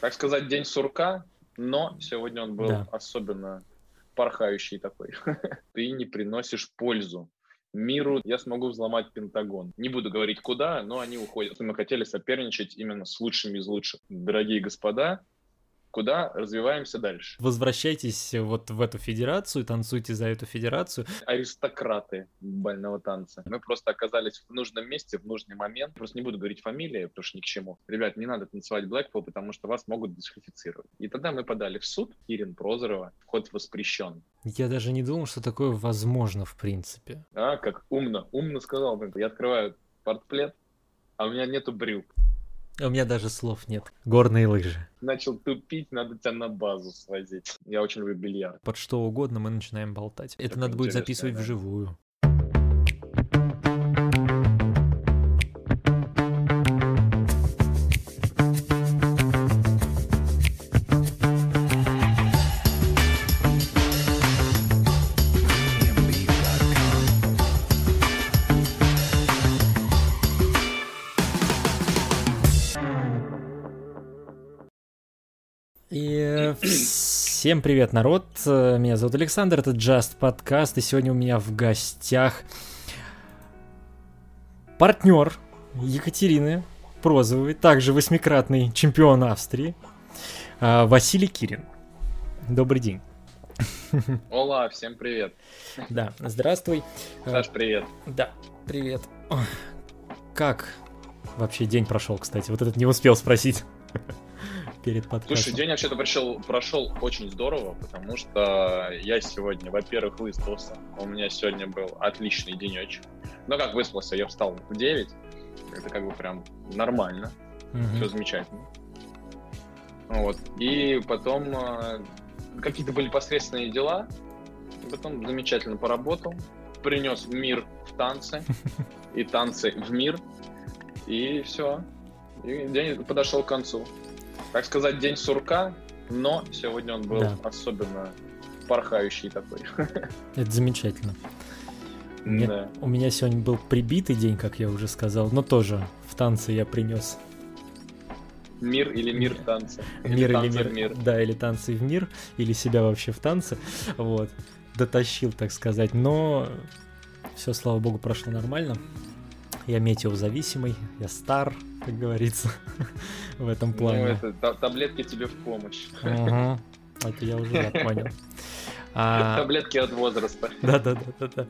так сказать, день сурка, но сегодня он был Да. особенно порхающий такой. Ты не приносишь пользу миру. Я смогу взломать Пентагон. Не буду говорить куда, но они уходят. Мы хотели соперничать именно с лучшими из лучших. Дорогие господа, куда развиваемся дальше? Возвращайтесь вот в эту федерацию, танцуйте за эту федерацию. аристократы бального танца. Мы просто оказались в нужном месте в нужный момент. Просто не буду говорить фамилии, потому что ни к чему. Ребят, не надо танцевать Blackpool, потому что вас могут дисквалифицировать. И тогда мы подали в суд. Кирин Прозорова. Вход воспрещен. Я даже не думал, что такое возможно в принципе. А, как умно. Умно сказал. Я открываю портплет, а у меня нету брюк. У меня даже слов нет. Горные лыжи. Начал тупить, надо тебя на базу свозить. Я очень люблю бильярд. Под что угодно мы начинаем болтать. Это Так надо будет записывать да. вживую. Всем привет, народ. Меня зовут Александр, это Just Podcast, и сегодня у меня в гостях партнер Екатерины Прозовой, также восьмикратный чемпион Австрии, а, Василий Кирин. Добрый день. Ола, всем привет. Да, здравствуй. Саш, привет. Да, привет. Как вообще день прошел, кстати? Вот этот не успел спросить перед подкастом. Слушай, день вообще-то прошел, прошел очень здорово, потому что я сегодня, во-первых, выспался. У меня сегодня был отличный денечек. Ну как выспался, я встал в 9. Это как бы прям нормально, Мгм. все замечательно. Вот. И потом э, какие-то были посредственные дела. Потом замечательно поработал. Принес мир в танцы. И танцы в мир. И все. И день подошел к концу. Так сказать, день сурка, но сегодня он был Да. особенно порхающий такой. Это замечательно. Мне- Да. У меня сегодня был прибитый день, как я уже сказал, но тоже в танцы я принес Мир или мир танца. мир или танцы мир, мир. да, или танцы в мир, или себя вообще в танцы, вот, дотащил, так сказать, но все, слава богу, прошло нормально. Я метеозависимый, я стар, как говорится, в этом Ну, плане. это та- таблетки тебе в помощь. Мгм. Это я уже понял. А, Таблетки от возраста. Да, да, да, да, да.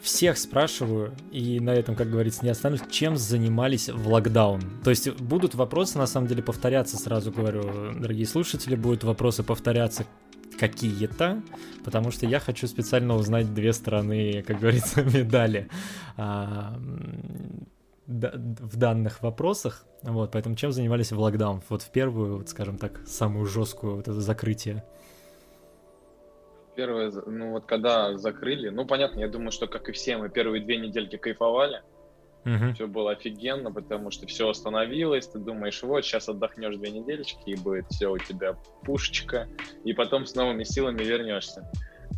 Всех спрашиваю, и на этом, как говорится, не останусь, чем занимались в локдаун. То есть будут вопросы, на самом деле, повторяться, сразу говорю, дорогие слушатели, будут вопросы повторяться какие-то, потому что я хочу специально узнать две стороны, как говорится, медали а, в данных вопросах. Вот, поэтому чем занимались в локдаун? Вот в первую, вот, скажем так, самую жесткую вот это закрытие. Первое, ну вот когда закрыли, ну понятно, я думаю, что как и все, мы первые две недельки кайфовали, Мгм. все было офигенно, потому что все остановилось, ты думаешь, вот, сейчас отдохнешь две недельки, и будет все у тебя пушечка, и потом с новыми силами вернешься.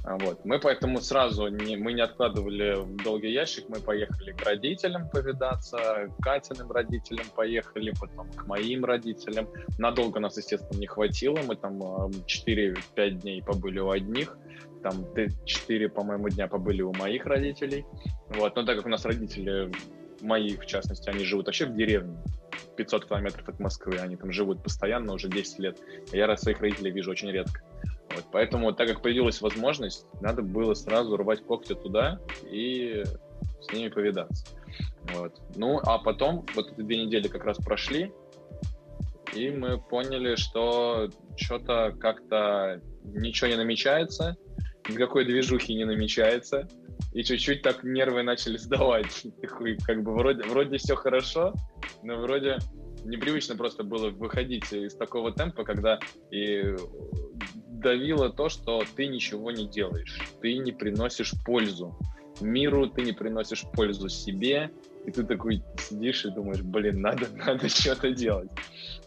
А Вот. Мы поэтому сразу не, мы не откладывали в долгий ящик, мы поехали к родителям повидаться, к Катиным родителям поехали, потом к моим родителям. Надолго нас, естественно, не хватило, мы там а, 4-5 дней побыли у одних, там 4, по-моему, дня побыли у моих родителей. Вот. Но так как у нас родители мои, в частности, они живут вообще в деревне, 500 километров от Москвы, они там живут постоянно уже 10 лет. Я раз своих родителей вижу очень редко. Вот, поэтому, так как появилась возможность, надо было сразу рвать когти туда и с ними повидаться. Вот. Ну, а потом, вот эти две недели как раз прошли, и мы поняли, что что-то как-то ничего не намечается, никакой движухи не намечается, и чуть-чуть так нервы начали сдавать. Как бы вроде, вроде все хорошо, но вроде непривычно просто было выходить из такого темпа, когда и давило то, что ты ничего не делаешь, ты не приносишь пользу миру, ты не приносишь пользу себе, и ты такой сидишь и думаешь, блин, надо, надо что-то делать.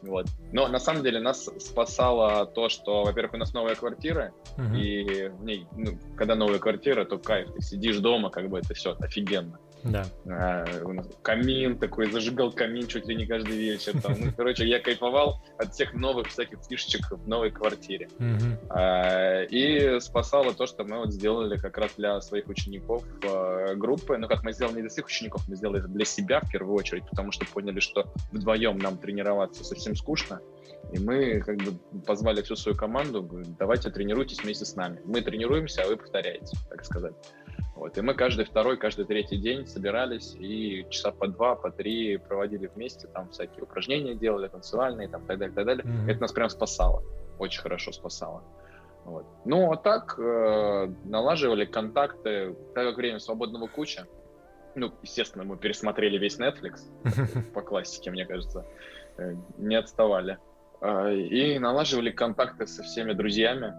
Вот. Но на самом деле нас спасало то, что, во-первых, у нас новая квартира, Мгм. и в ней, ну, когда новая квартира, то кайф, ты сидишь дома, как бы это все офигенно. Да. А, у нас камин такой, зажигал камин чуть ли не каждый вечер. Там. Ну, короче, я кайфовал от всех новых всяких фишечек в новой квартире. Мгм. А, И спасало то, что мы вот сделали как раз для своих учеников а, группы. Ну, как мы сделали не для своих учеников, мы сделали это для себя в первую очередь, потому что поняли, что вдвоем нам тренироваться совсем скучно. И мы как бы позвали всю свою команду, говорим, давайте тренируйтесь вместе с нами. Мы тренируемся, а вы повторяете, так сказать. Вот. И мы каждый второй, каждый третий день собирались и часа по два, по три проводили вместе, там всякие упражнения делали, танцевальные, там, так далее, так далее. Мгм. Это нас прям спасало, очень хорошо спасало. Вот. Ну, а так э, налаживали контакты, так как время свободного куча. Ну, естественно, мы пересмотрели весь Netflix, по классике, мне кажется, э, не отставали. А, И налаживали контакты со всеми друзьями,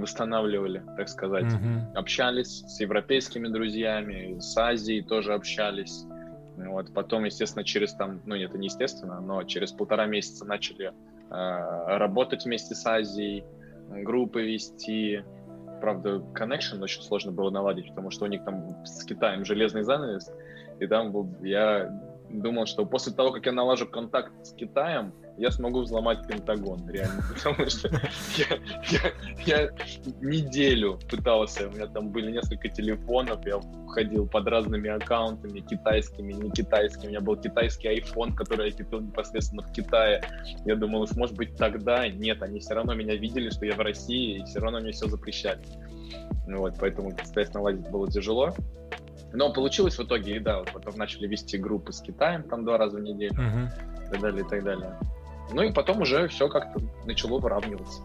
восстанавливали, так сказать. Мгм. Общались с европейскими друзьями, с Азией тоже общались. Вот. Потом, естественно, через там, ну, это не естественно, но через полтора месяца начали э, работать вместе с Азией, группы вести. Правда, connection очень сложно было наладить, потому что у них там с Китаем железный занавес, и там был- я думал, что после того, как я налажу контакт с Китаем, я смогу взломать Пентагон, реально, потому что я, я- я неделю пытался, у меня там были несколько телефонов, я ходил под разными аккаунтами, китайскими, не китайскими, у меня был китайский iPhone, который я купил непосредственно в Китае, я думал, уж может быть тогда, нет, они все равно меня видели, что я в России, и все равно мне все запрещали. Ну Вот, поэтому, соответственно, лазить было тяжело. Но получилось в итоге, и да, вот потом начали вести группы с Китаем, там два раза в неделю, Мгм. и так далее, и так далее. Ну и потом уже все как-то начало выравниваться.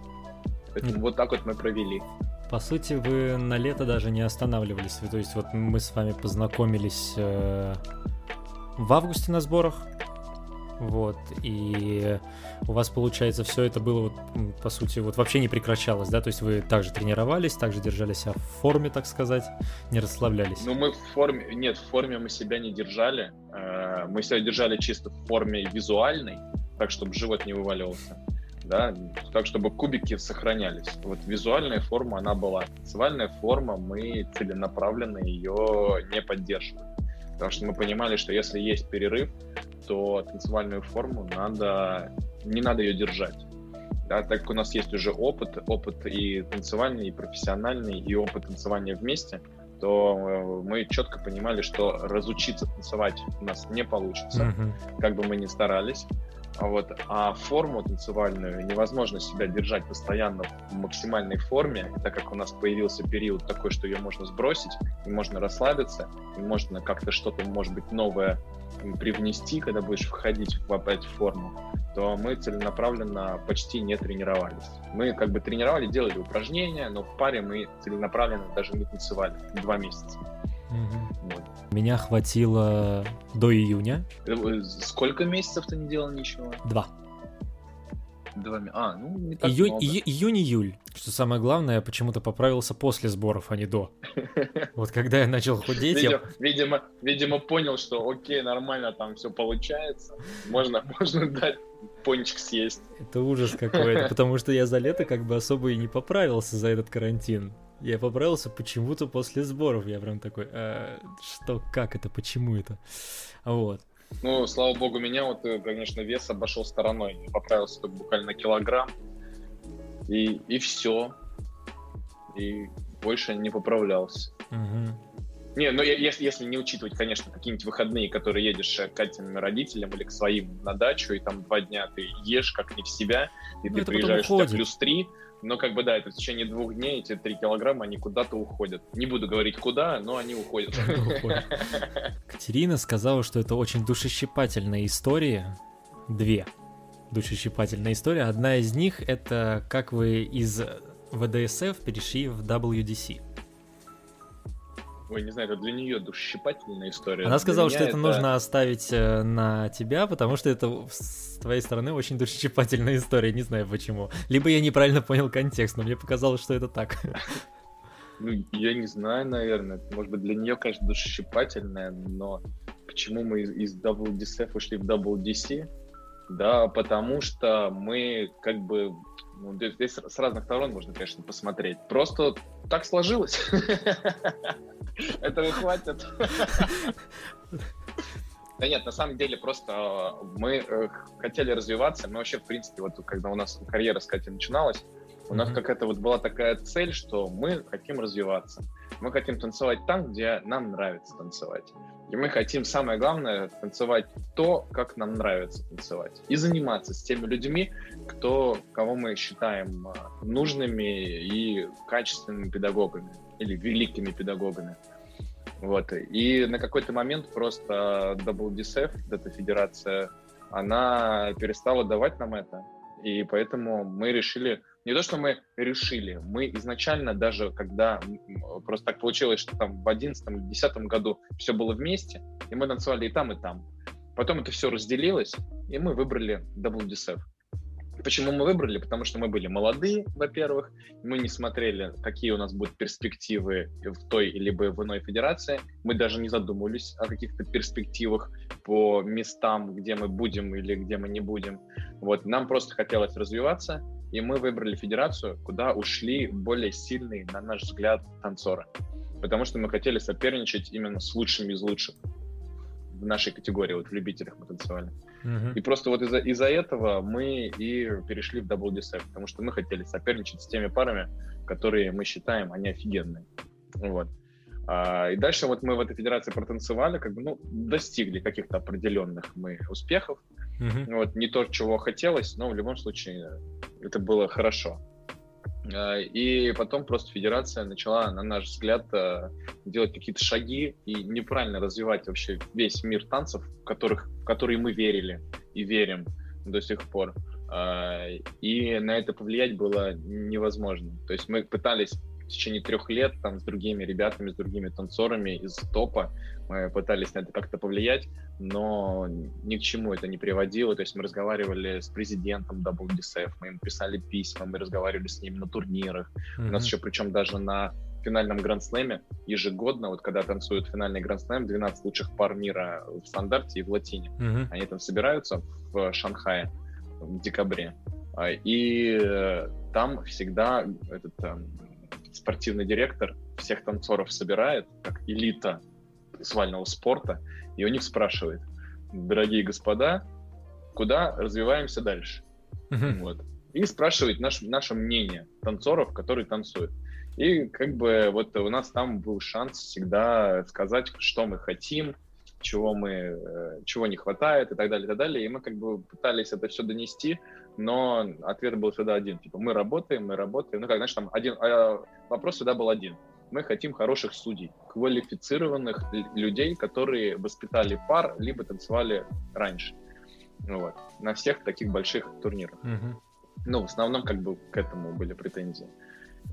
Поэтому Мгм. вот так вот мы провели. По сути, вы на лето даже не останавливались. То есть вот мы с вами познакомились э, в августе на сборах. Вот, и у вас, получается, все это было, вот, по сути, вот вообще не прекращалось, да? То есть вы также тренировались, также держали себя в форме, так сказать, не расслаблялись. Ну, мы в форме... Нет, в форме мы себя не держали. Э, Мы себя держали чисто в форме визуальной, так, чтобы живот не вываливался. Да, так, чтобы кубики сохранялись. Вот визуальная форма, она была. Танцевальная форма, мы целенаправленно ее не поддерживали. Потому что мы понимали, что если есть перерыв, то танцевальную форму надо... Не надо ее держать. Да, так как у нас есть уже опыт, опыт и танцевальный, и профессиональный, и опыт танцевания вместе, то э, мы четко понимали, что разучиться танцевать у нас не получится, Мгм. как бы мы ни старались. А, вот, а форму танцевальную невозможно себя держать постоянно в максимальной форме, так как у нас появился период такой, что ее можно сбросить, и можно расслабиться, и можно как-то что-то, может быть, новое привнести, когда будешь входить в опять в форму, то мы целенаправленно почти не тренировались. Мы как бы тренировали, делали упражнения, но в паре мы целенаправленно даже не танцевали два месяца. Вот. Меня хватило до июня. Э, Сколько месяцев ты не делал ничего? Два. Два А, ну не так Июнь, много. ию- июнь-июль. Что самое главное, я почему-то поправился после сборов, а не до. Вот когда я начал худеть, я... Видимо, видимо, понял, что окей, нормально, там все получается. Можно, можно дать пончик съесть. Это ужас какой-то, потому что я за лето как бы особо и не поправился за этот карантин. Я поправился почему-то после сборов. Я прям такой, «А, что, как это, почему это? Вот. Ну, слава богу, меня вот, э, конечно, вес обошел стороной. Я поправился только буквально килограмм. И, и все. И больше не поправлялся. Мгм. Не, ну если, если не учитывать, конечно, какие-нибудь выходные, которые едешь э, к Катиным родителям или к своим на дачу, и там два дня ты ешь как не в себя, и Ну, ты приезжаешь, у тебя плюс три, но как бы да, это в течение двух дней эти три килограмма, они куда-то уходят. Не буду говорить куда, но они уходят. Катерина сказала, что это очень душещипательная история. Две душещипательные истории. Одна из них это как вы из ВДСФ перешли в WDC. Ой, не знаю, это для нее душещипательная история. Она сказала, что это, нужно оставить э, на тебя, потому что это с твоей стороны очень душещипательная история. Не знаю почему. Либо я неправильно понял контекст, но мне показалось, что это так. Ну, я не знаю, наверное. Может быть, для нее, конечно, душещипательная, но почему мы из, WDSF ушли в WDC? Да, потому что мы как бы Ну, здесь с разных сторон можно, конечно, посмотреть. Просто так сложилось. Этого хватит. Да нет, на самом деле просто э, мы э, хотели развиваться. Мы вообще, в принципе, вот когда у нас карьера Катей начиналась, у нас какая-то вот была такая цель, что мы хотим развиваться. Мы хотим танцевать там, где нам нравится танцевать. И мы хотим, самое главное, танцевать то, как нам нравится танцевать. И заниматься с теми людьми, кто, кого мы считаем э, нужными и качественными педагогами или великими педагогами. Вот. И на какой-то момент просто WDSF, эта федерация, она перестала давать нам это. И поэтому мы решили, не то, что мы решили, мы изначально даже, когда просто так получилось, что там в 11 или 10 году все было вместе, и мы танцевали и там, и там. Потом это все разделилось, и мы выбрали WDSF. Почему мы выбрали? Потому что мы были молодые, во-первых, мы не смотрели, какие у нас будут перспективы в той или в иной федерации, мы даже не задумывались о каких-то перспективах по местам, где мы будем или где мы не будем. Вот, нам просто хотелось развиваться, и мы выбрали федерацию, куда ушли более сильные, на наш взгляд, танцоры. Потому что мы хотели соперничать именно с лучшими из лучших в нашей категории, вот в любителях танцевали. Uh-huh. И просто вот из-за из этого мы и перешли в WDSF, потому что мы хотели соперничать с теми парами, которые мы считаем, они офигенные. Вот. А, и дальше вот мы в этой федерации протанцевали, как бы, ну, достигли каких-то определенных мы успехов. Uh-huh. Вот, не то, чего хотелось, но в любом случае это было хорошо. А, и потом просто федерация начала, на наш взгляд, э, делать какие-то шаги и неправильно развивать вообще весь мир танцев, в, которых, в которые мы верили и верим до сих пор. А, и на это повлиять было невозможно. То есть мы пытались течение трех лет там с другими ребятами, с другими танцорами из топа мы пытались на это как-то повлиять, но ни к чему это не приводило. То есть мы разговаривали с президентом WDSF, мы им писали письма, мы разговаривали с ним на турнирах. Mm-hmm. У нас еще, причем даже на финальном гранд-слэме ежегодно, вот когда танцуют финальный гранд-слэм, 12 лучших пар мира в стандарте и в латине. Mm-hmm. Они там собираются в Шанхае в декабре. А, и э, там всегда этот эм, спортивный директор всех танцоров собирает, как элита танцевального спорта, и у них спрашивает, дорогие господа, куда развиваемся дальше? Uh-huh. Вот. И спрашивает наш, наше мнение танцоров, которые танцуют. И как бы вот у нас там был шанс всегда сказать, что мы хотим, чего мы, э, чего не хватает и так далее, и так далее. И мы как бы пытались это все донести, но ответ был всегда один. Типа, мы работаем, мы работаем. Ну, как, знаешь, там один, а, вопрос всегда был один. Мы хотим хороших судей, квалифицированных людей, которые воспитали пар, либо танцевали раньше. Вот. На всех таких больших турнирах. Mm-hmm. Ну, в основном, как бы, к этому были претензии.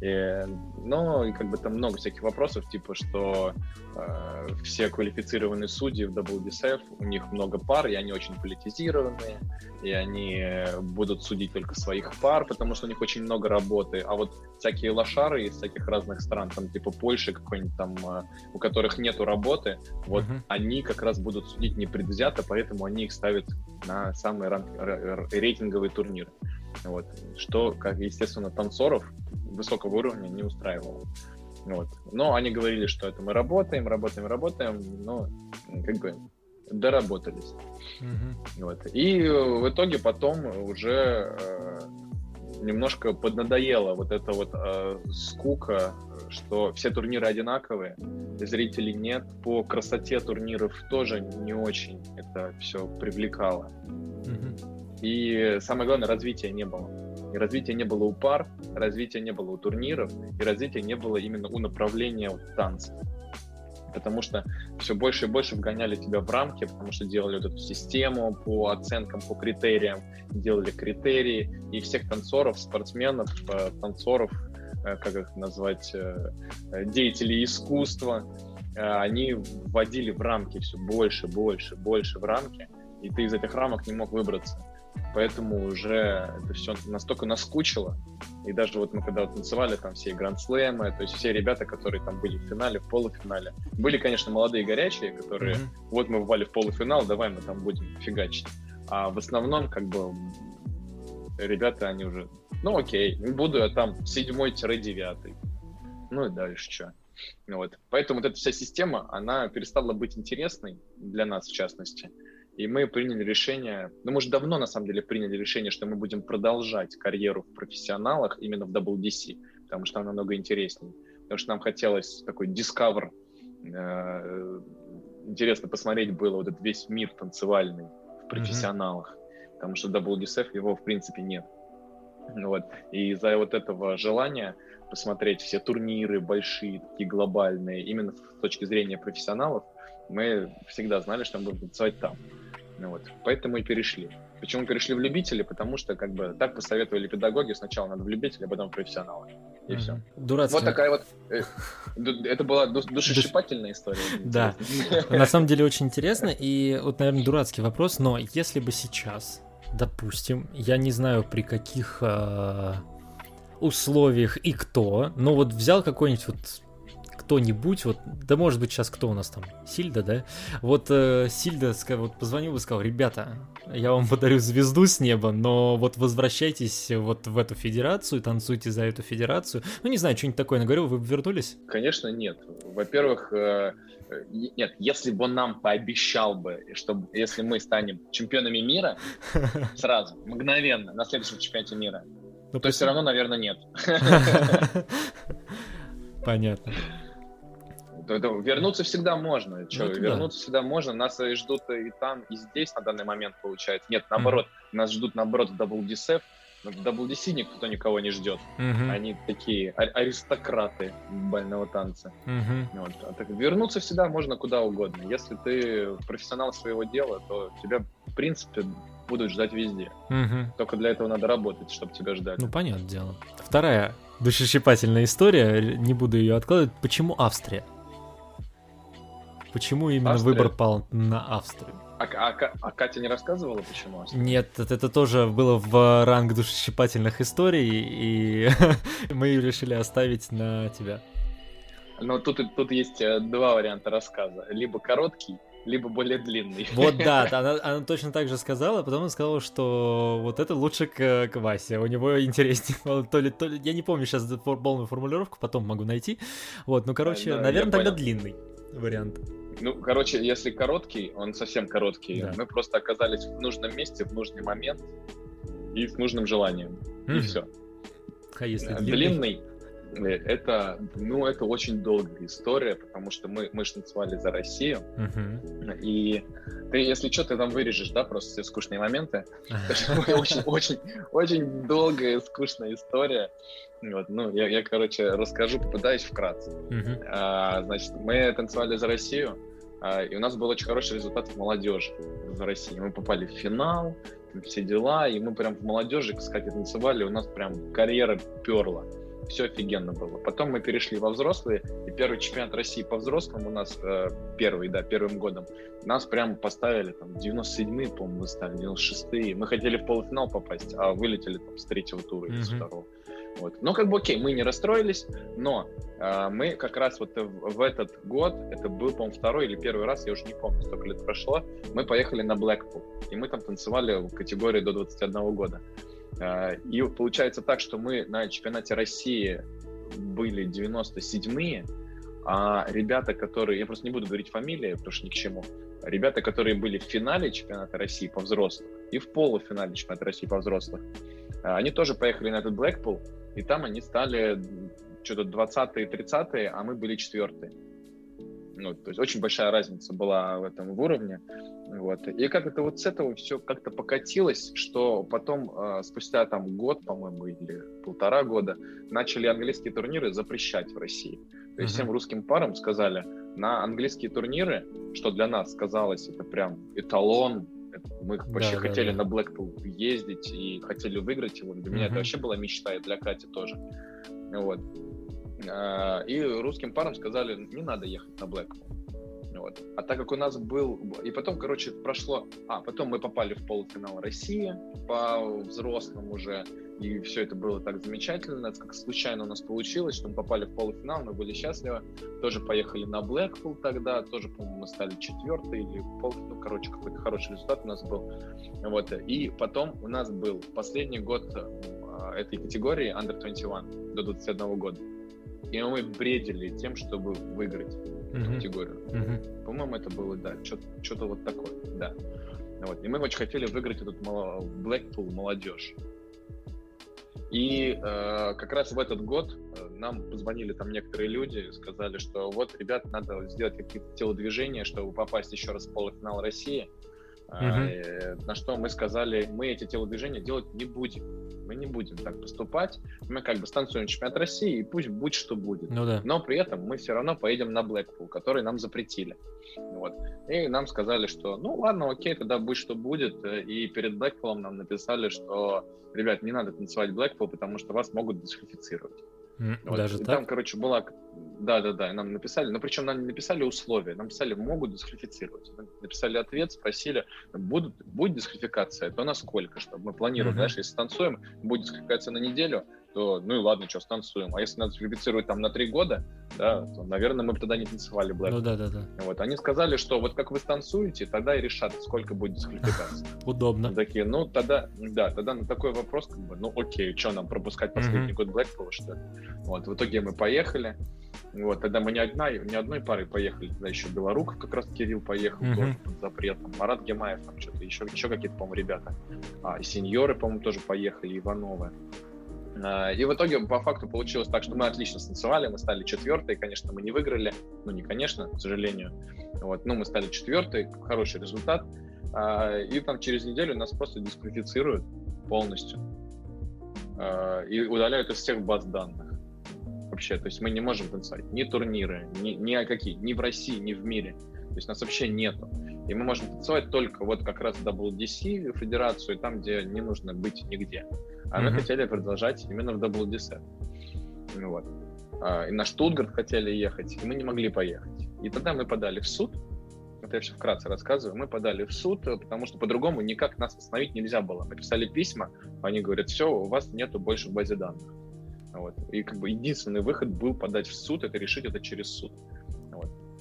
И, но и как бы там много всяких вопросов, типа, что э, все квалифицированные судьи в WDSF, у них много пар, и они очень политизированные, и они будут судить только своих пар, потому что у них очень много работы. А вот всякие лошары из всяких разных стран, там типа Польши какой-нибудь там, э, у которых нету работы, вот uh-huh. они как раз будут судить непредвзято, поэтому они их ставят на самые рейтинговые турниры. Вот. Что, как естественно, танцоров высокого уровня не устраивало. Вот. Но они говорили, что это мы работаем, работаем, работаем, но как бы доработались. Mm-hmm. Вот. И в итоге потом уже э, немножко поднадоело вот эта вот э, скука, что все турниры одинаковые, зрителей нет, по красоте турниров тоже не очень это все привлекало. Mm-hmm. И самое главное, развития не было. И развития не было у пар, развития не было у турниров, и развития не было именно у направления вот, танца. Потому что все больше и больше вгоняли тебя в рамки, потому что делали вот эту систему по оценкам, по критериям, делали критерии, и всех танцоров, спортсменов, э, танцоров, э, как их назвать, э, деятелей искусства, они вводили в рамки все больше, больше, больше в рамки, и ты из этих рамок не мог выбраться. Поэтому уже это все настолько наскучило. И даже вот мы когда вот танцевали там все гранд-слэмы, то есть все ребята, которые там были в финале, в полуфинале. Были, конечно, молодые горячие, которые mm-hmm. вот мы ввали в полуфинал, давай мы там будем фигачить. А в основном как бы ребята, они уже Ну окей, буду я там седьмой-девятый. Ну и дальше что. Вот. Поэтому вот эта вся система, она перестала быть интересной для нас, в частности. И мы приняли решение, ну, мы уже давно, на самом деле, приняли решение, что мы будем продолжать карьеру в профессионалах именно в WDC, потому что она намного интереснее. Потому что нам хотелось такой discover, э, интересно посмотреть было вот этот весь мир танцевальный в профессионалах, mm-hmm. потому что WDSF его, в принципе, нет. Вот. И из-за вот этого желания посмотреть все турниры большие, такие глобальные, именно с точки зрения профессионалов, мы всегда знали, что мы будем танцевать там. Ну, вот. Поэтому и перешли. Почему перешли в любители? Потому что как бы так посоветовали педагоги, сначала надо в любители, а потом в профессионалы. И mm-hmm. все. Дурацкая. Вот такая вот... Э, это была душесчипательная история. Да. На самом деле очень интересно. И вот, наверное, дурацкий вопрос, но если бы сейчас, допустим, я не знаю при каких а, условиях и кто, но вот взял какой-нибудь вот кто-нибудь, вот, да может быть сейчас кто у нас там, Сильда, да? Вот э, Сильда вот позвонил и сказал, ребята, я вам подарю звезду с неба, но вот возвращайтесь вот в эту федерацию, танцуйте за эту федерацию. Ну, не знаю, что-нибудь такое наговорил, вы бы вернулись? Конечно, нет. Во-первых, э, нет, если бы он нам пообещал бы, что если мы станем чемпионами мира сразу, мгновенно, на следующем чемпионате мира, ну, то все равно, наверное, нет. Понятно вернуться всегда можно. Че, ну, вернуться да. всегда можно. Нас ждут и там, и здесь на данный момент получается. Нет, наоборот, mm-hmm. нас ждут наоборот в WDSF. Но в WDC никто никого не ждет. Mm-hmm. Они такие а- аристократы бального танца. Mm-hmm. Вот. А так вернуться всегда можно куда угодно. Если ты профессионал своего дела, то тебя, в принципе, будут ждать везде. Mm-hmm. Только для этого надо работать, чтобы тебя ждали. Ну, понятное дело. Вторая душесчипательная история, не буду ее откладывать. Почему Австрия? Почему именно Австрия? выбор пал на Австрию? А, а, а Катя не рассказывала, почему? Австрия? Нет, это, это тоже было в ранг душесчипательных историй, и мы решили оставить на тебя. Но тут, тут есть э, два варианта рассказа. Либо короткий, либо более длинный. Вот да, она, она точно так же сказала, а потом она сказала, что вот это лучше к, к Васе, у него интереснее. То ли, то ли, я не помню сейчас полную формулировку, потом могу найти. Вот, ну короче, да, наверное, тогда понял. длинный вариант. Ну, короче, если короткий, он совсем короткий. Да. Мы просто оказались в нужном месте, в нужный момент и с нужным желанием. Mm. И все. А если длинный? длинный Э, это, ну, это очень долгая история, потому что мы, мы же танцевали за Россию, uh-huh. и ты, если что, ты там вырежешь, да, просто все скучные моменты. Очень, очень, очень долгая, скучная история. Вот, ну, я, я, короче, расскажу, попытаюсь вкратце. Uh-huh. А, значит, мы танцевали за Россию, а, и у нас был очень хороший результат в молодежи за Россию. Мы попали в финал, все дела, и мы прям в молодежи, кстати, танцевали, у нас прям карьера перла все офигенно было. Потом мы перешли во взрослые, и первый чемпионат России по взрослым у нас, э, первый, да, первым годом, нас прям поставили, там, 97-е, по-моему, мы стали, 96-е. Мы хотели в полуфинал попасть, а вылетели там с третьего тура или mm-hmm. с второго. Вот. Ну, как бы окей, мы не расстроились, но э, мы как раз вот в, в этот год, это был, по-моему, второй или первый раз, я уже не помню, столько лет прошло, мы поехали на Blackpool, и мы там танцевали в категории до 21 года. А, и получается так, что мы на чемпионате России были 97-е, а ребята, которые, я просто не буду говорить фамилии, потому что ни к чему, ребята, которые были в финале чемпионата России по взрослым и в полуфинале чемпионата России по взрослым, а, они тоже поехали на этот Блэкпул, и там они стали что-то 20-е, 30-е, а мы были четвертые. Ну, то есть очень большая разница была в этом в уровне. Вот. И как это вот с этого все как-то покатилось, что потом, э, спустя там год, по-моему, или полтора года, начали английские турниры запрещать в России. То есть всем русским парам сказали, на английские турниры, что для нас казалось, это прям эталон, мы вообще да, хотели да, да. на Blackpool ездить и хотели выиграть его. Для uh-huh. меня это вообще была мечта, и для Кати тоже. Вот. А, и русским парам сказали, не надо ехать на Blackpool. Вот. А так как у нас был... И потом, короче, прошло... А, потом мы попали в полуфинал России по взрослым уже. И все это было так замечательно. Это как случайно у нас получилось, что мы попали в полуфинал, мы были счастливы. Тоже поехали на Блэкпул тогда. Тоже, по-моему, мы стали четвертый или пол... Ну, короче, какой-то хороший результат у нас был. Вот. И потом у нас был последний год этой категории Under 21 до 21 года. И мы бредили тем, чтобы выиграть mm-hmm. эту категорию. Mm-hmm. По-моему, это было, да, что-то вот такое, да. Вот. И мы очень хотели выиграть этот Blackpool молодежь. И э, как раз в этот год э, нам позвонили там некоторые люди, сказали, что вот, ребят, надо сделать какие-то телодвижения, чтобы попасть еще раз в полуфинал России. Mm-hmm. На что мы сказали, мы эти телодвижения делать не будем. Мы не будем так поступать. Мы как бы станцуем чемпионат России, и пусть будь что будет. Ну, да. Но при этом мы все равно поедем на Блэкпул, который нам запретили. Вот. И нам сказали, что ну ладно, окей, тогда будь что будет. И перед Блэкпулом нам написали, что, ребят, не надо танцевать Блэкпул, потому что вас могут дисквалифицировать. Вот. Даже и так? Там, короче, была... Да-да-да, нам написали, но ну, причем нам не написали условия, нам написали, могут дисквалифицировать. Написали ответ, спросили, будут, будет дисквалификация, то насколько, чтобы мы планировали, uh-huh. знаешь, если танцуем, будет дисквалификация на неделю, то ну и ладно, что, станцуем. А если нас квалифицируют там на три года, да, то, наверное, мы бы тогда не танцевали Black. Ну да, да, да. Вот, они сказали, что вот как вы станцуете, тогда и решат, сколько будет дисквалификация. Удобно. Такие, ну тогда, да, тогда на такой вопрос, как бы, ну окей, что нам пропускать последний год Blackpool, что ли? Вот, в итоге мы поехали. Вот, тогда мы не, одна, не одной парой поехали, тогда еще Белоруков как раз Кирилл поехал, mm-hmm. тоже под запретом, Марат Гемаев там что-то, еще, еще какие-то, по-моему, ребята. А, сеньоры, по-моему, тоже поехали, Ивановы. А, и в итоге, по факту, получилось так, что мы отлично станцевали, мы стали четвертой, конечно, мы не выиграли, ну, не конечно, к сожалению, вот, но мы стали четвертой, хороший результат, а, и там через неделю нас просто дисквалифицируют полностью а, и удаляют из всех баз данных вообще, то есть мы не можем танцевать ни турниры, ни, ни какие, ни в России, ни в мире, то есть нас вообще нету. И мы можем танцевать только вот как раз WDC, федерацию, там, где не нужно быть нигде. А mm-hmm. мы хотели продолжать именно в WDC. Ну, вот. А, и на Штутгарт хотели ехать, и мы не могли поехать. И тогда мы подали в суд, это я все вкратце рассказываю, мы подали в суд, потому что по-другому никак нас остановить нельзя было. Мы писали письма, они говорят, все, у вас нету больше в базе данных. Вот. И как бы единственный выход был подать в суд, это решить это через суд.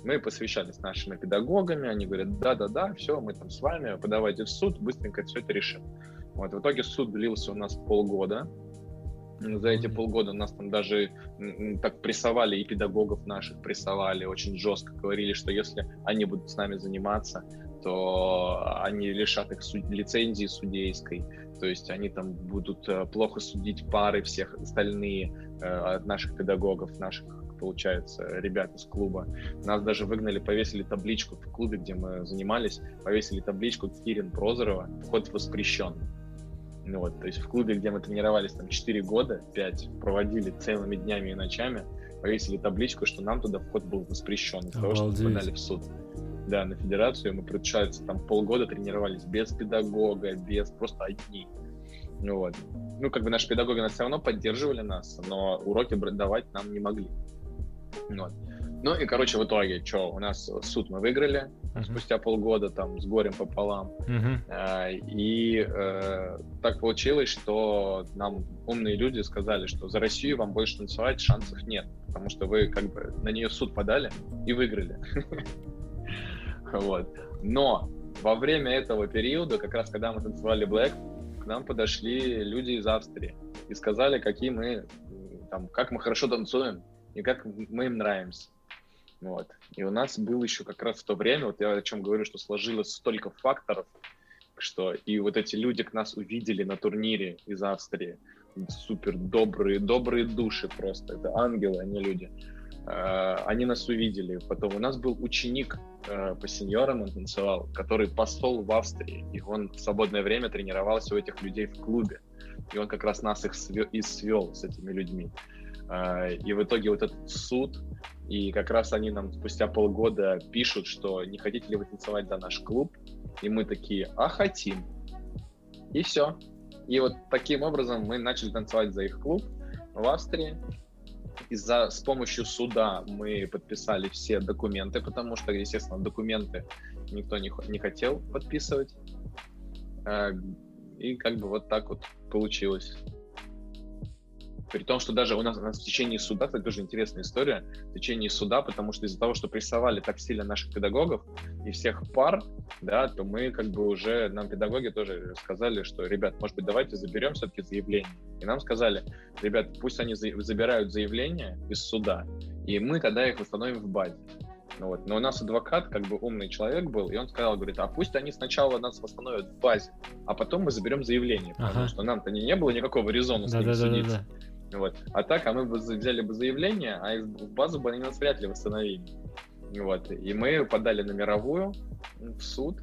Мы посвящались с нашими педагогами, они говорят, да-да-да, все, мы там с вами, подавайте в суд, быстренько все это решим. Вот, в итоге суд длился у нас полгода. За эти полгода нас там даже так прессовали, и педагогов наших прессовали очень жестко, говорили, что если они будут с нами заниматься, то они лишат их суд... лицензии судейской, то есть они там будут э, плохо судить пары всех остальные э, от наших педагогов, наших получается, ребят из клуба. Нас даже выгнали, повесили табличку в клубе, где мы занимались, повесили табличку Кирин Прозорова, вход воспрещен. Ну вот, то есть в клубе, где мы тренировались там 4 года, 5, проводили целыми днями и ночами, повесили табличку, что нам туда вход был воспрещен из того, что мы подали в суд. Да, на федерацию мы, получается, там полгода тренировались без педагога, без просто одни. Ну вот. Ну, как бы наши педагоги нас все равно поддерживали нас, но уроки давать нам не могли. Вот. Ну и, короче, в итоге, что, у нас суд мы выиграли uh-huh. спустя полгода, там, с горем пополам. Uh-huh. А, и э, так получилось, что нам умные люди сказали, что за Россию вам больше танцевать шансов нет, потому что вы как бы на нее суд подали и выиграли. Вот. Но во время этого периода, как раз когда мы танцевали Black, к нам подошли люди из Австрии и сказали, какие мы, там, как мы хорошо танцуем и как мы им нравимся. Вот. И у нас был еще как раз в то время, вот я о чем говорю, что сложилось столько факторов, что и вот эти люди к нас увидели на турнире из Австрии, супер добрые, добрые души просто, это ангелы, а не люди. Uh, они нас увидели. Потом у нас был ученик uh, по сеньорам, он танцевал, который посол в Австрии, и он в свободное время тренировался у этих людей в клубе. И он как раз нас их свел, и свел с этими людьми. Uh, и в итоге вот этот суд, и как раз они нам спустя полгода пишут, что не хотите ли вы танцевать за наш клуб? И мы такие, а хотим. И все. И вот таким образом мы начали танцевать за их клуб в Австрии. И за, с помощью суда мы подписали все документы, потому что, естественно, документы никто не, не хотел подписывать. Э, и как бы вот так вот получилось. При том, что даже у нас, у нас в течение суда, это тоже интересная история, в течение суда, потому что из-за того, что прессовали так сильно наших педагогов и всех пар, да, то мы как бы уже, нам педагоги тоже сказали, что, ребят, может быть, давайте заберем все-таки заявление. И нам сказали, ребят, пусть они забирают заявление из суда, и мы тогда их восстановим в базе. Вот. Но у нас адвокат, как бы умный человек был, и он сказал, говорит, а пусть они сначала нас восстановят в базе, а потом мы заберем заявление, потому ага. что нам-то не, не было никакого резона с да, ними да, судиться. Да, да. Вот. А так, а мы бы взяли бы заявление, а в базу бы они нас вряд ли восстановили. Вот. И мы подали на мировую в суд,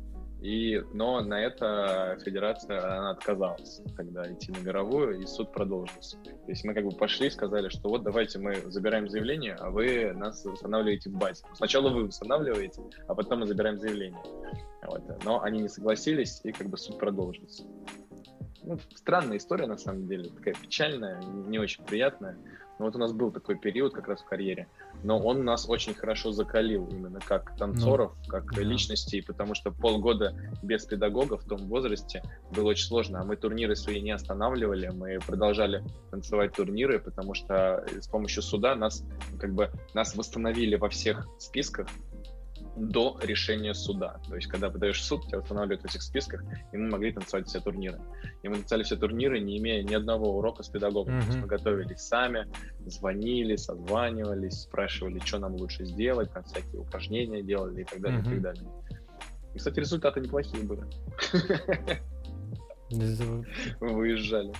и, но на это федерация она отказалась тогда идти на мировую, и суд продолжился. То есть мы как бы пошли и сказали, что вот давайте мы забираем заявление, а вы нас восстанавливаете в базе. Сначала вы восстанавливаете, а потом мы забираем заявление. Вот. Но они не согласились, и как бы суд продолжился. Ну, странная история, на самом деле, такая печальная, не очень приятная. Но вот у нас был такой период как раз в карьере, но он нас очень хорошо закалил именно как танцоров, ну, как да. личностей, потому что полгода без педагога в том возрасте было очень сложно, а мы турниры свои не останавливали, мы продолжали танцевать турниры, потому что с помощью суда нас как бы нас восстановили во всех списках, до решения суда. То есть, когда подаешь в суд, тебя устанавливают в этих списках, и мы могли танцевать все турниры. И мы танцевали все турниры, не имея ни одного урока с педагогом. Mm-hmm. То есть мы готовились сами, звонили, созванивались, спрашивали, что нам лучше сделать, там всякие упражнения делали и так далее, mm-hmm. и так далее. И, кстати, результаты неплохие были. Выезжали.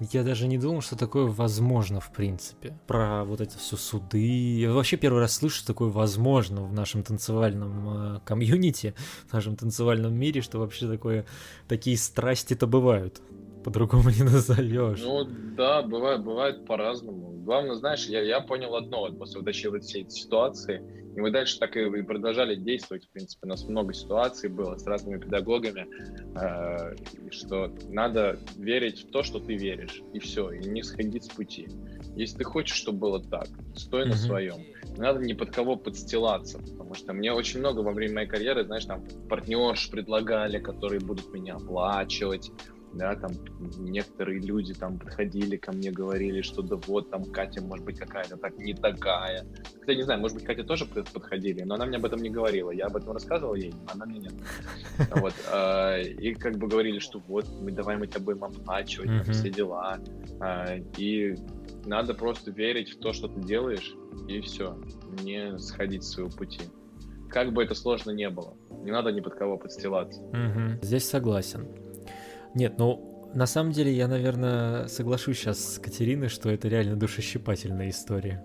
Я даже не думал, что такое возможно, в принципе. Про вот эти все суды. Я вообще первый раз слышу, что такое возможно в нашем танцевальном э, комьюнити, в нашем танцевальном мире, что вообще такое, такие страсти-то бывают. По-другому не назовешь. Ну да, бывает, бывает по-разному. Главное, знаешь, я, я понял одно вот после вот вот всей этой ситуации и мы дальше так и продолжали действовать. В принципе, у нас много ситуаций было с разными педагогами, э, что надо верить в то, что ты веришь, и все, и не сходить с пути. Если ты хочешь, чтобы было так, стой mm-hmm. на своем. Не надо ни под кого подстилаться, потому что мне очень много во время моей карьеры, знаешь, там партнерш предлагали, которые будут меня оплачивать, да, там некоторые люди там подходили ко мне, говорили, что да вот там Катя может быть какая-то так не такая. Хотя не знаю, может быть Катя тоже подходили, но она мне об этом не говорила. Я об этом рассказывал ей, а она мне нет. Вот, а, и как бы говорили, что вот мы давай мы тебя будем оплачивать, все дела. А, и надо просто верить в то, что ты делаешь, и все, не сходить с своего пути. Как бы это сложно не было, не надо ни под кого подстилаться. Здесь согласен. Нет, ну, на самом деле, я, наверное, соглашусь сейчас с Катериной, что это реально душещипательная история.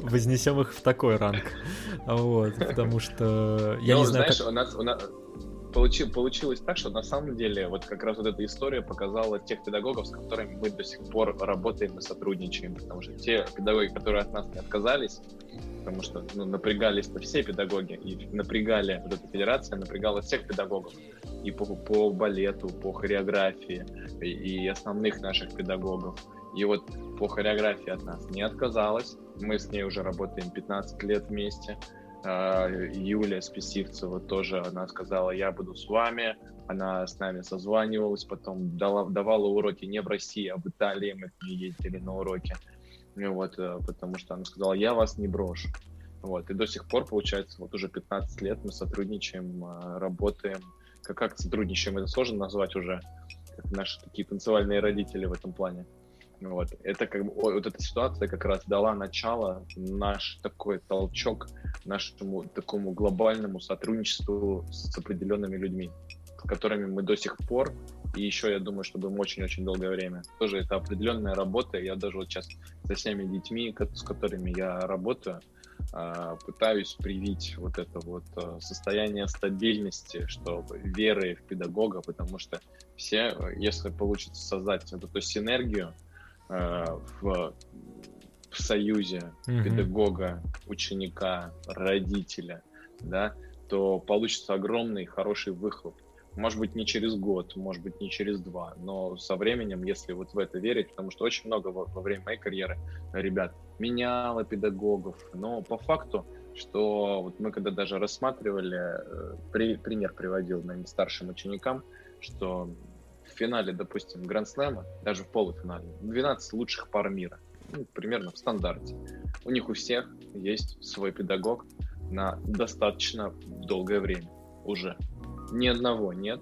Вознесем их в такой ранг. Вот, потому что я ну, не знаю. Знаешь, как... у нас, у нас получи, получилось так, что на самом деле вот как раз вот эта история показала тех педагогов, с которыми мы до сих пор работаем и сотрудничаем, потому что те педагоги, которые от нас не отказались, потому что ну, напрягались-то все педагоги, и напрягали, вот эта федерация напрягала всех педагогов, и по, по балету, по хореографии, и, и основных наших педагогов. И вот по хореографии от нас не отказалась, мы с ней уже работаем 15 лет вместе, а, Юлия Списивцева тоже, она сказала, я буду с вами, она с нами созванивалась, потом дала, давала уроки не в России, а в Италии, мы ездили на уроки. Вот, э, потому что она сказала, я вас не брошу. Вот, и до сих пор, получается, вот уже 15 лет мы сотрудничаем, э, работаем. Как, как сотрудничаем, это сложно назвать уже, как наши такие танцевальные родители в этом плане. Вот, это как бы, вот эта ситуация как раз дала начало, наш такой толчок нашему такому глобальному сотрудничеству с определенными людьми, с которыми мы до сих пор и еще, я думаю, что будем очень-очень долгое время. Тоже это определенная работа. Я даже вот сейчас со всеми детьми, с которыми я работаю, а, пытаюсь привить вот это вот а, состояние стабильности, что веры в педагога, потому что все, если получится создать вот эту синергию в, в союзе mm-hmm. педагога, ученика, родителя, да, то получится огромный хороший выхлоп может быть, не через год, может быть, не через два, но со временем, если вот в это верить, потому что очень много во, во время моей карьеры ребят меняло педагогов, но по факту, что вот мы когда даже рассматривали, э, при, пример приводил моим старшим ученикам, что финале, допустим, Гранд-слэма, даже в полуфинале, 12 лучших пар мира, ну, примерно в стандарте. У них у всех есть свой педагог на достаточно долгое время уже. Ни одного нет,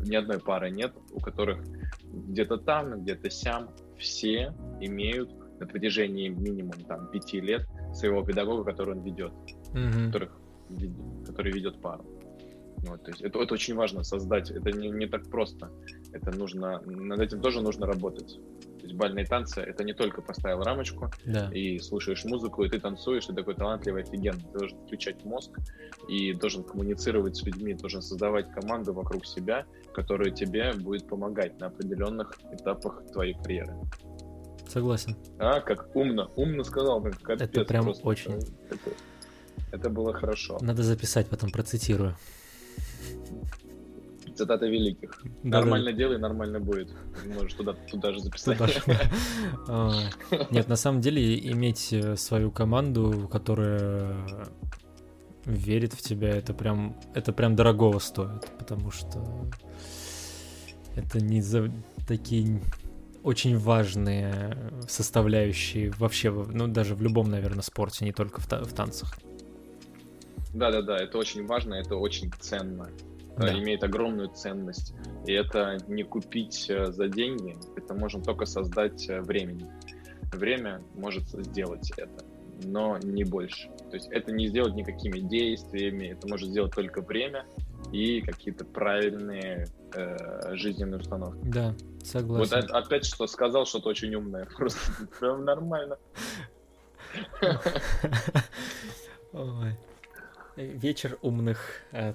ни одной пары нет, у которых где-то там, где-то сям, все имеют на протяжении минимум там пяти лет своего педагога, который он ведет, mm-hmm. которых, который ведет пару. Вот, то есть это, это очень важно создать. Это не, не так просто. Это нужно, над этим тоже нужно работать. То есть бальные танцы — это не только поставил рамочку да. и слушаешь музыку, и ты танцуешь, ты такой талантливый, офигенный. Ты должен включать мозг и должен коммуницировать с людьми, должен создавать команду вокруг себя, которая тебе будет помогать на определенных этапах твоей карьеры. Согласен. А, как умно, умно сказал, как капец. Это прям просто. очень. Это, это было хорошо. Надо записать, потом процитирую. Цитата великих. Да, нормально да. делай, нормально будет. Можешь туда, туда же записать. Нет, на самом деле иметь э, свою команду, которая верит в тебя, это прям, это прям дорогого стоит, потому что это не за такие очень важные составляющие вообще, ну даже в любом, наверное, спорте, не только в, та- в танцах. Да-да-да, это очень важно, это очень ценно, да. имеет огромную ценность. И это не купить э, за деньги, это можно только создать э, времени. Время может сделать это, но не больше. То есть это не сделать никакими действиями, это может сделать только время и какие-то правильные э, жизненные установки. Да, согласен. Вот опять что сказал что-то очень умное, просто прям нормально. Вечер умных э,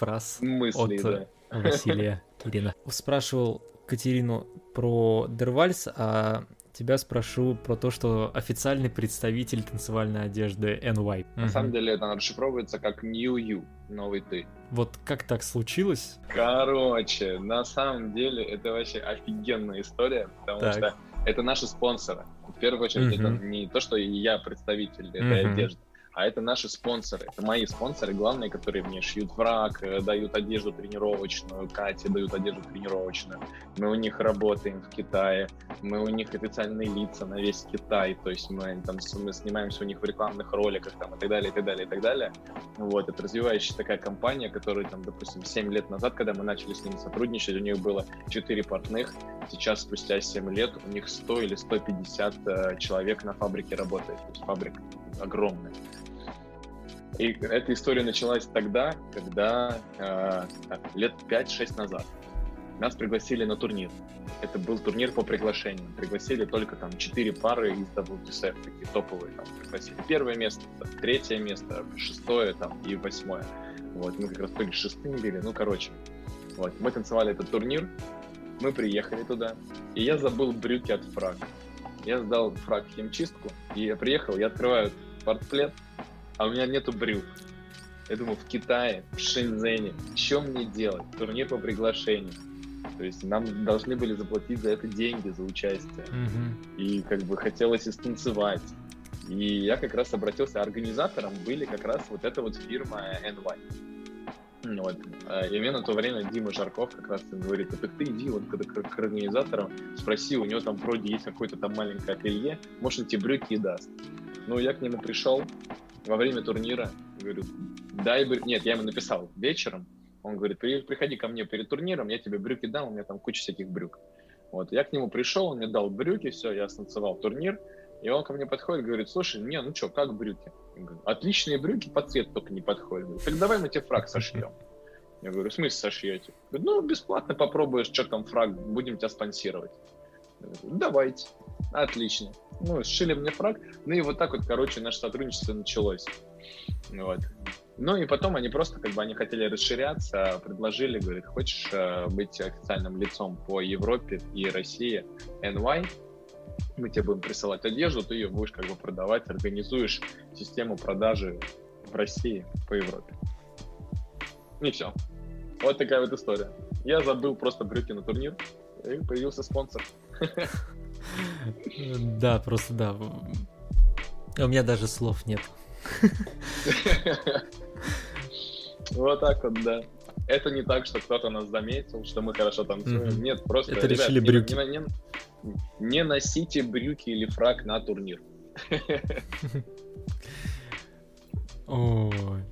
фраз Мыслей, от да. Василия Кирина. Спрашивал Катерину про Дервальс, а тебя спрошу про то, что официальный представитель танцевальной одежды NY. На угу. самом деле это расшифровывается как New You, новый ты. Вот как так случилось? Короче, на самом деле это вообще офигенная история, потому так. что это наши спонсоры. В первую очередь, угу. это не то, что я представитель этой угу. одежды а это наши спонсоры, это мои спонсоры, главные, которые мне шьют враг, э, дают одежду тренировочную, Кате дают одежду тренировочную. Мы у них работаем в Китае, мы у них официальные лица на весь Китай, то есть мы там мы снимаемся у них в рекламных роликах там, и так далее, и так далее, и так далее. Вот, это развивающая такая компания, которая там, допустим, 7 лет назад, когда мы начали с ними сотрудничать, у них было 4 портных, сейчас, спустя 7 лет, у них 100 или 150 э, человек на фабрике работает, то есть фабрика огромная. И эта история началась тогда, когда э, лет 5-6 назад нас пригласили на турнир. Это был турнир по приглашению. Пригласили только там 4 пары из WTSF, такие топовые там пригласили. Первое место, третье место, шестое там и восьмое. Вот, мы как раз были шестым били, ну, короче. Вот, мы танцевали этот турнир, мы приехали туда, и я забыл брюки от фрага. Я сдал фраг химчистку, и я приехал, я открываю портплет, а у меня нету брюк. Я думаю, в Китае, в Шэньцзене, что мне делать? Турнир по приглашению. То есть нам должны были заплатить за это деньги, за участие. Mm-hmm. И как бы хотелось и станцевать. И я как раз обратился, организатором были как раз вот эта вот фирма NY. Вот. А, и мне на то время Дима Жарков как раз говорит, так ты иди вот к, к, к организаторам, спроси, у него там вроде есть какое-то там маленькое ателье, может тебе брюки даст. Ну, я к нему пришел, во время турнира, говорю, дай бы... Нет, я ему написал вечером, он говорит, приходи ко мне перед турниром, я тебе брюки дам, у меня там куча всяких брюк. Вот, я к нему пришел, он мне дал брюки, все, я станцевал турнир, и он ко мне подходит, говорит, слушай, не, ну что, как брюки? Я говорю, Отличные брюки, по цвету только не подходят. Говорю, так давай мы тебе фраг сошьем. Я говорю, в смысле сошьете? Говорю, ну, бесплатно попробуешь, что там фраг, будем тебя спонсировать. говорю, давайте. Отлично. Ну, сшили мне фраг. Ну и вот так вот, короче, наше сотрудничество началось. Вот. Ну и потом они просто, как бы, они хотели расширяться, предложили, говорит, хочешь э, быть официальным лицом по Европе и России, NY, мы тебе будем присылать одежду, ты ее будешь как бы продавать, организуешь систему продажи в России по Европе. И все. Вот такая вот история. Я забыл просто брюки на турнир, и появился спонсор. Да, просто да. У меня даже слов нет. Вот так вот, да. Это не так, что кто-то нас заметил, что мы хорошо танцуем. Mm-hmm. Нет, просто, это ребят, решили брюки. Не, не, не, не носите брюки или фраг на турнир. Ой.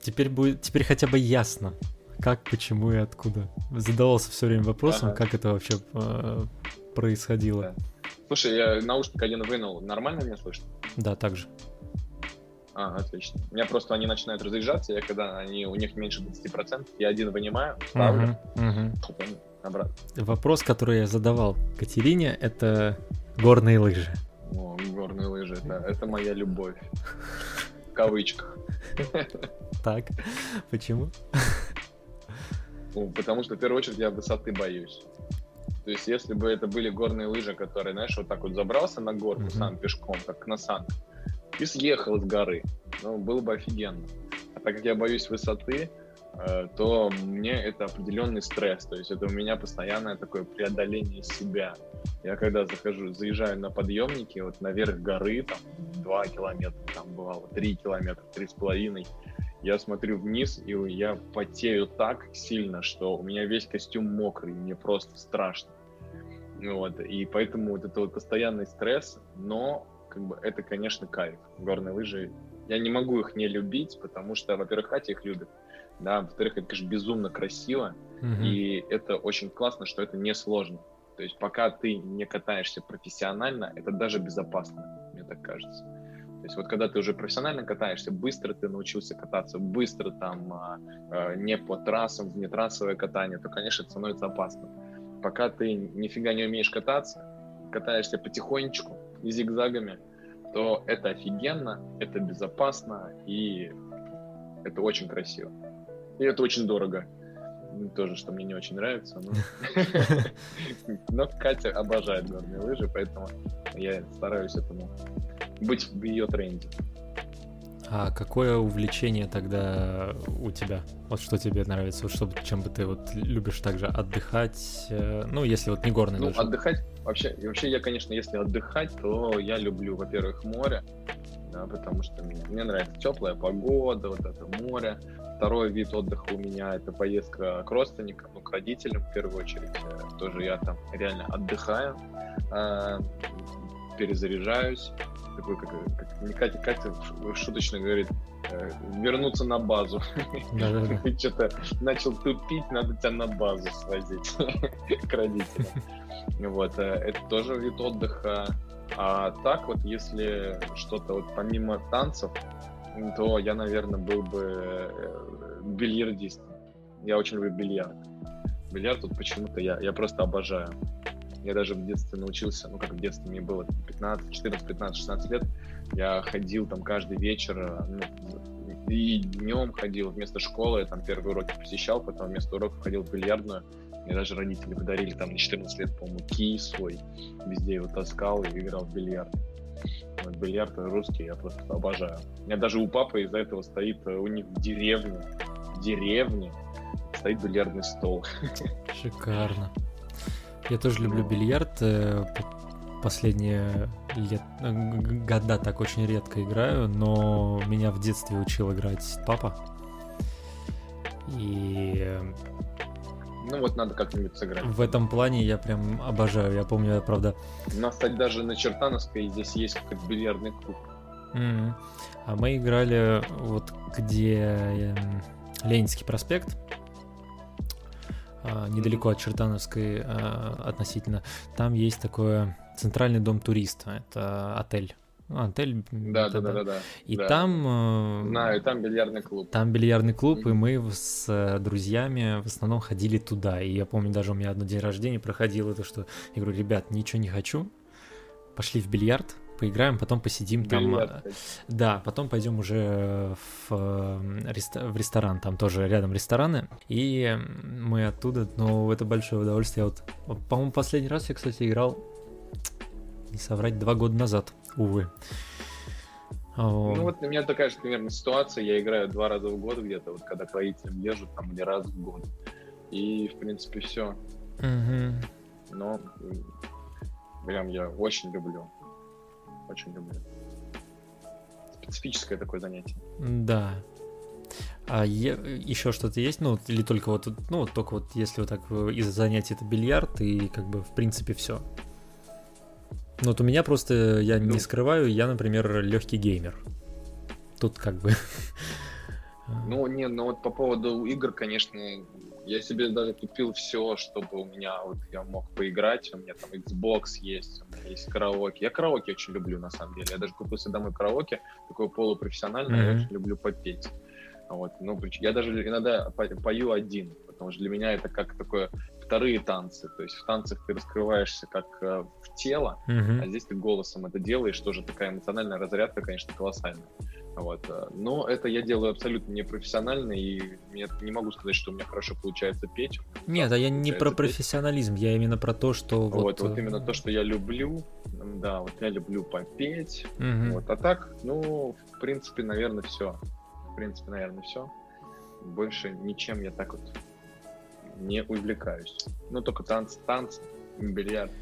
Теперь будет, теперь хотя бы ясно, как, почему и откуда. Задавался все время вопросом, ага. как это вообще э, происходило. Да. Слушай, я наушник один вынул. Нормально меня слышно? Да, так же. А, отлично. У меня просто они начинают разъезжаться, я когда они, у них меньше 20%, я один вынимаю, ставлю, угу, угу. потом обратно. Вопрос, который я задавал Катерине, это горные лыжи. О, горные лыжи, это, это моя любовь. В кавычках. Так, почему? Потому что в первую очередь я высоты боюсь. То есть, если бы это были горные лыжи, которые, знаешь, вот так вот забрался на горку mm-hmm. сам пешком, как на санках, и съехал с горы. Ну, было бы офигенно. А так как я боюсь высоты, э, то мне это определенный стресс. То есть это у меня постоянное такое преодоление себя. Я когда захожу, заезжаю на подъемники, вот наверх горы, там 2 километра, там бывало 3 километра, 3,5, я смотрю вниз, и я потею так сильно, что у меня весь костюм мокрый, мне просто страшно. Вот, и поэтому вот это вот постоянный стресс, но как бы это, конечно, кайф. Горные лыжи, я не могу их не любить, потому что, во-первых, Катя их любит, да, во-вторых, это, конечно, безумно красиво, mm-hmm. и это очень классно, что это не сложно. То есть пока ты не катаешься профессионально, это даже безопасно, мне так кажется. То есть вот когда ты уже профессионально катаешься, быстро ты научился кататься, быстро там а, а, не по трассам, в нетрассовое катание, то, конечно, это становится опасно. Пока ты нифига не умеешь кататься, катаешься потихонечку, и зигзагами, то это офигенно, это безопасно и это очень красиво. И это очень дорого. Тоже, что мне не очень нравится. Но, но Катя обожает горные лыжи, поэтому я стараюсь этому быть в ее тренде. А какое увлечение тогда у тебя? Вот что тебе нравится? Вот что, чем бы ты вот любишь также отдыхать? Э, ну, если вот не горный Ну, отдыхать, вообще, вообще я, конечно, если отдыхать, то я люблю, во-первых, море, да, потому что мне, мне нравится теплая погода, вот это море. Второй вид отдыха у меня это поездка к родственникам, ну, к родителям в первую очередь. Э, тоже я там реально отдыхаю, э, перезаряжаюсь такой, как, как Катя, Катя шуточно говорит, э, вернуться на базу. Ты что-то начал тупить, надо тебя на базу свозить к родителям. Вот, э, это тоже вид отдыха. А так вот, если что-то вот помимо танцев, то я, наверное, был бы э, бильярдистом. Я очень люблю бильярд. Бильярд тут почему-то я, я просто обожаю. Я даже в детстве научился, ну как в детстве, мне было 15, 14, 15, 16 лет, я ходил там каждый вечер, ну, и днем ходил вместо школы, там первые уроки посещал, потом вместо уроков ходил в бильярдную. Мне даже родители подарили там на 14 лет, по-моему, кий свой. Везде его таскал и играл в бильярд. Вот, бильярд русский я просто обожаю. У меня даже у папы из-за этого стоит э, у них в деревне, в деревне стоит бильярдный стол. Шикарно. Я тоже люблю бильярд. Э, последние лет, э, года так очень редко играю, но меня в детстве учил играть папа. И ну вот надо как-нибудь сыграть. В этом плане я прям обожаю. Я помню, я, правда... У нас, кстати, даже на Чертановской здесь есть как бильярдный клуб. Mm-hmm. А мы играли вот где эм, Ленинский проспект. А, недалеко от Чертановской а, относительно. Там есть такое центральный дом туриста, это отель. Ну, отель. Да, да, да, да, да. И да. там... Э, Знаю, там бильярдный клуб. Там бильярдный клуб, mm-hmm. и мы с э, друзьями в основном ходили туда. И я помню, даже у меня одно день рождения проходило то, что я говорю, ребят, ничего не хочу, пошли в бильярд, поиграем, потом посидим Бильярд, там. Да, потом пойдем уже в, в ресторан, там тоже рядом рестораны, и мы оттуда, но это большое удовольствие. Вот, по-моему, последний раз я, кстати, играл, не соврать, два года назад, увы. Ну вот у меня такая же примерно ситуация, я играю два раза в год где-то, вот когда к родителям езжу, там, или раз в год. И, в принципе, все. Угу. Но прям я очень люблю очень люблю. Специфическое такое занятие. Да. А е- еще что-то есть? Ну, или только вот, ну, только вот если вот так э, из занятий это бильярд и как бы в принципе все. Ну, вот у меня просто, я Ну. не скрываю, я, например, легкий геймер. Тут как бы... Ну, не, ну вот по поводу игр, конечно, я себе даже купил все, чтобы у меня вот я мог поиграть. У меня там Xbox есть, у меня есть караоке. Я караоке очень люблю, на самом деле. Я даже купил себе домой караоке, такое полупрофессиональное, я Мгм. очень люблю попеть. Вот, ну, я даже иногда по- пою один, потому что для меня это как такое вторые танцы. То есть в танцах ты раскрываешься как э, в тело, Мгм. а здесь ты голосом это делаешь, тоже такая эмоциональная разрядка, конечно, колоссальная. Вот. э, Но это я делаю абсолютно непрофессионально, и я не могу сказать, что у меня хорошо получается петь. Нет, а я не про петь. профессионализм, я именно про то, что Вот, вот... вот, э, именно то, что я люблю. Да, вот я люблю попеть. мгм. Вот. А так, ну, в принципе, наверное, все. В принципе, наверное, все. Больше ничем я так вот не увлекаюсь. Ну, только танцы, танцы, бильярд.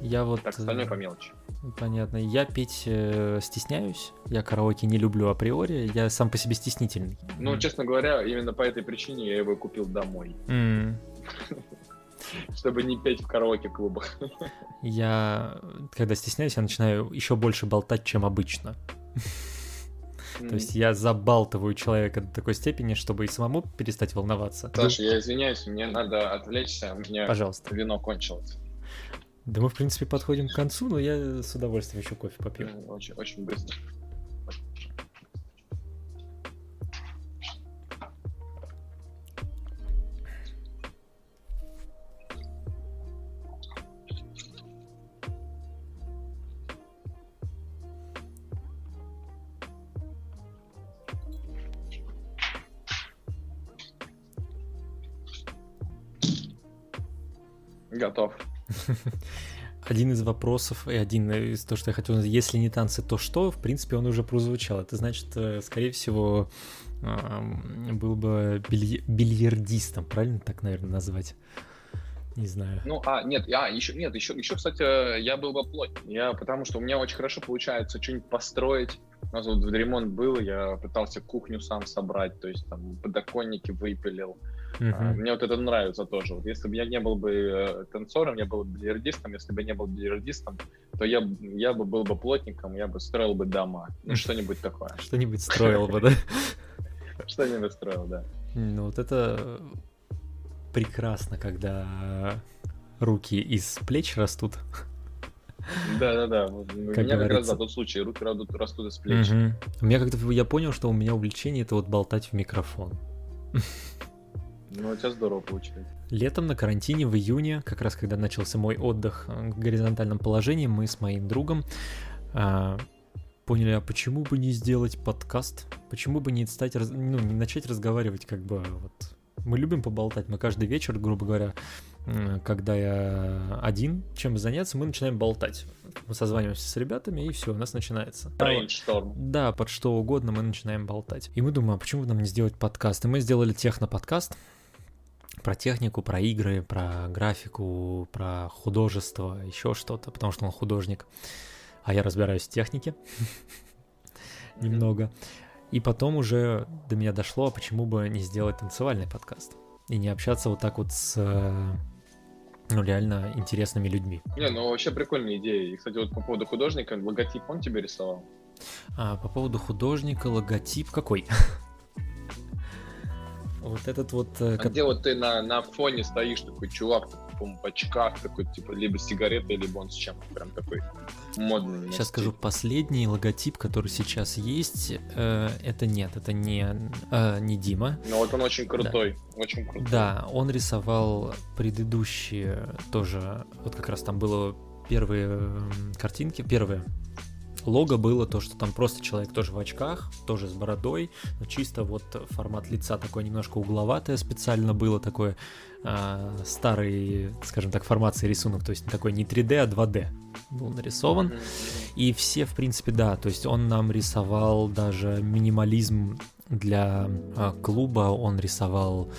Я вот... Так, остальное э, по мелочи. Понятно. Я петь э, стесняюсь. Я караоке не люблю априори. Я сам по себе стеснительный. Ну, М. честно говоря, именно по этой причине я его купил домой. М. Чтобы не петь в караоке-клубах. Я, когда стесняюсь, я начинаю еще больше болтать, чем обычно. То есть я забалтываю человека до такой степени, чтобы и самому перестать волноваться. Саша, я извиняюсь, мне надо отвлечься, у меня Пожалуйста. вино кончилось. Да мы, в принципе, подходим к концу, но я с удовольствием еще кофе попью. Ну, Очень, очень быстро. Готов. Один из вопросов и один из того, что я хотел сказать, если не танцы, то что? В принципе, он уже прозвучал. Это значит, э, скорее всего, был бы билья- бильярдистом, правильно так, наверное, назвать? Не знаю. Ну, а, нет, а, еще, нет, еще, еще, кстати, я был во плоть. Я, потому что у меня очень хорошо получается что-нибудь построить. У нас вот ремонт был, я пытался кухню сам собрать, то есть там подоконники выпилил. А, Мгм. Мне вот это нравится тоже. Вот если бы я не был бы э, танцором, я был бы бильярдистом. Если бы я не был бильярдистом, то я, я бы был бы плотником, я бы строил бы дома. Ну, что-нибудь такое. Что-нибудь строил бы, да? Что-нибудь строил, да. Ну вот это прекрасно, когда руки из плеч растут. Да-да-да. Вот У меня как раз говорится. да, тот случай. Руки растут, растут из плеч. Мгм. У меня как-то я понял, что у меня увлечение это вот болтать в микрофон. Ну, у тебя здорово получилось. Летом на карантине в июне, как раз когда начался мой отдых э, в горизонтальном положении, мы с моим другом а, поняли, а почему бы не сделать подкаст? Почему бы не стать, ну, не начать разговаривать как бы вот... Мы любим поболтать, мы каждый вечер, грубо говоря, когда я один, чем заняться, мы начинаем болтать. Мы созваниваемся с ребятами, и все, у нас начинается. Брейншторм. Да, под что угодно мы начинаем болтать. И мы думаем, а почему бы нам не сделать подкаст? И мы сделали техно-подкаст про технику, про игры, про графику, про художество, еще что-то, потому что он художник, а я разбираюсь в технике немного. И потом уже до меня дошло, а почему бы не сделать танцевальный подкаст и не общаться вот так вот с э, ну, реально интересными людьми. Не, ну вообще прикольная идея. И, кстати, вот по поводу художника, логотип он тебе рисовал? А по поводу художника, логотип какой? Вот этот вот... э, А ко- где вот ты на, на фоне стоишь, такой чувак, по-моему, в очках, такой, типа, либо с сигаретой, либо он с чем-то прям такой модный. Сейчас скажу, последний логотип, который сейчас есть, э, это нет, это не, э, не Дима. Ну вот он очень крутой, очень крутой. Да, он рисовал предыдущие тоже, вот как раз там было первые картинки, первые лого было то, что там просто человек тоже в очках, тоже с бородой, но чисто вот формат лица такой немножко угловатое специально было, такое а, старый, скажем так, формации рисунок, то есть такой не 3D, а 2D был нарисован. И все, в принципе, да, то есть он нам рисовал даже минимализм для а, клуба, он рисовал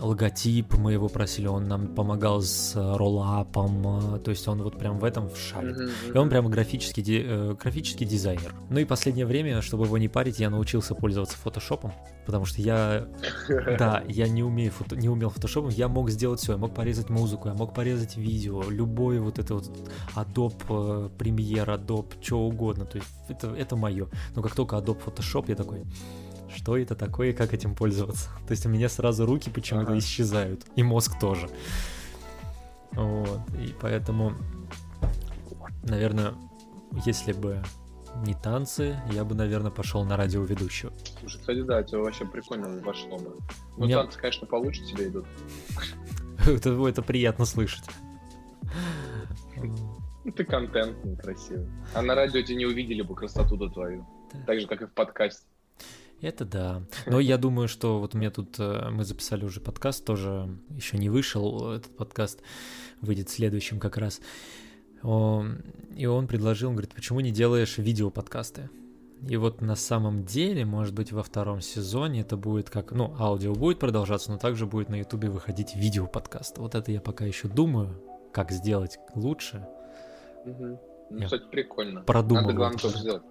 логотип мы его просили, он нам помогал с роллапом, то есть он вот прям в этом в шаре. Mm-hmm. И он прям графический, ди- графический дизайнер. Ну и последнее время, чтобы его не парить, я научился пользоваться фотошопом, потому что я, да, я не умею, фото, не умел фотошопом, я мог сделать все, я мог порезать музыку, я мог порезать видео, любой вот это вот Adobe Premiere, Adobe, что угодно, то есть это, это мое. Но как только Adobe Photoshop, я такой, что это такое и как этим пользоваться. То есть у меня сразу руки почему-то ага. исчезают, и мозг тоже. Вот, и поэтому, наверное, если бы не танцы, я бы, наверное, пошел на радиоведущего. Слушай, кстати, да, это вообще прикольно вошло бы. Ну, меня... танцы, конечно, получше тебе идут. это, это приятно слышать. Ну, ты контентный, красивый. А на радио тебя не увидели бы красоту-то твою. Так же, как и в подкасте. Это да. Но я думаю, что вот у меня тут э, мы записали уже подкаст, тоже еще не вышел этот подкаст, выйдет следующим как раз. И он предложил, он говорит, почему не делаешь видео-подкасты? И вот на самом деле, может быть, во втором сезоне это будет как, ну, аудио будет продолжаться, но также будет на ютубе выходить видео-подкаст. Вот это я пока еще думаю, как сделать лучше. Угу. Ну, кстати, прикольно. Продумываю. Надо главное только сделать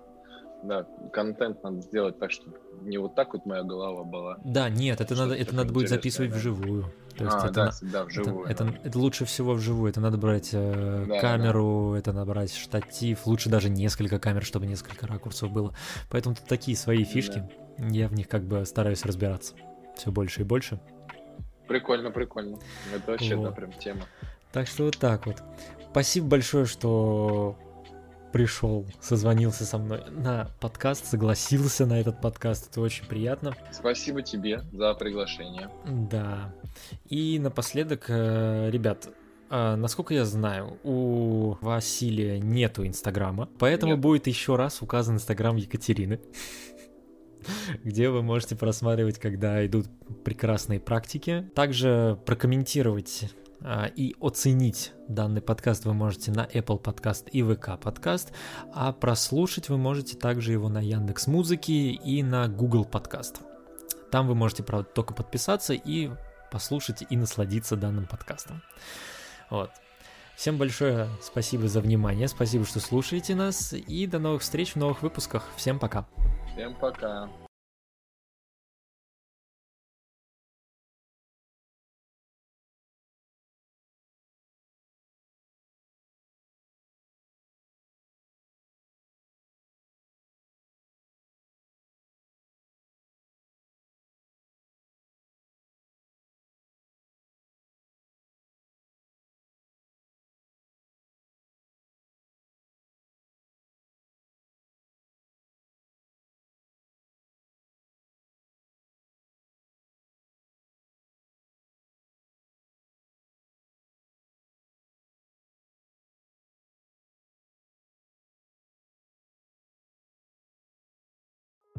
да, контент надо сделать так, чтобы не вот так вот моя голова была. Да, нет, это надо, это надо будет записывать да. вживую. То есть а, это, да, да, вживую. Это, да. это, это лучше всего вживую. Это надо брать э, да, камеру, да. это надо брать штатив, лучше даже несколько камер, чтобы несколько ракурсов было. Поэтому тут такие свои фишки. Да. Я в них как бы стараюсь разбираться все больше и больше. Прикольно, прикольно. Это вообще, вот. да, прям тема. Так что вот так вот. Спасибо большое, что пришел, созвонился со мной на подкаст, согласился на этот подкаст. Это очень приятно. Спасибо тебе за приглашение. Да. И напоследок, э, ребят, а, насколько я знаю, у Василия нету Инстаграма, поэтому Нет. будет еще раз указан Инстаграм Екатерины где вы можете просматривать, когда идут прекрасные практики. Также прокомментировать и оценить данный подкаст вы можете на Apple Podcast и VK Podcast, а прослушать вы можете также его на Яндекс Музыке и на Google Podcast. Там вы можете, правда, только подписаться и послушать и насладиться данным подкастом. Вот. Всем большое спасибо за внимание, спасибо, что слушаете нас, и до новых встреч в новых выпусках. Всем пока. Всем пока.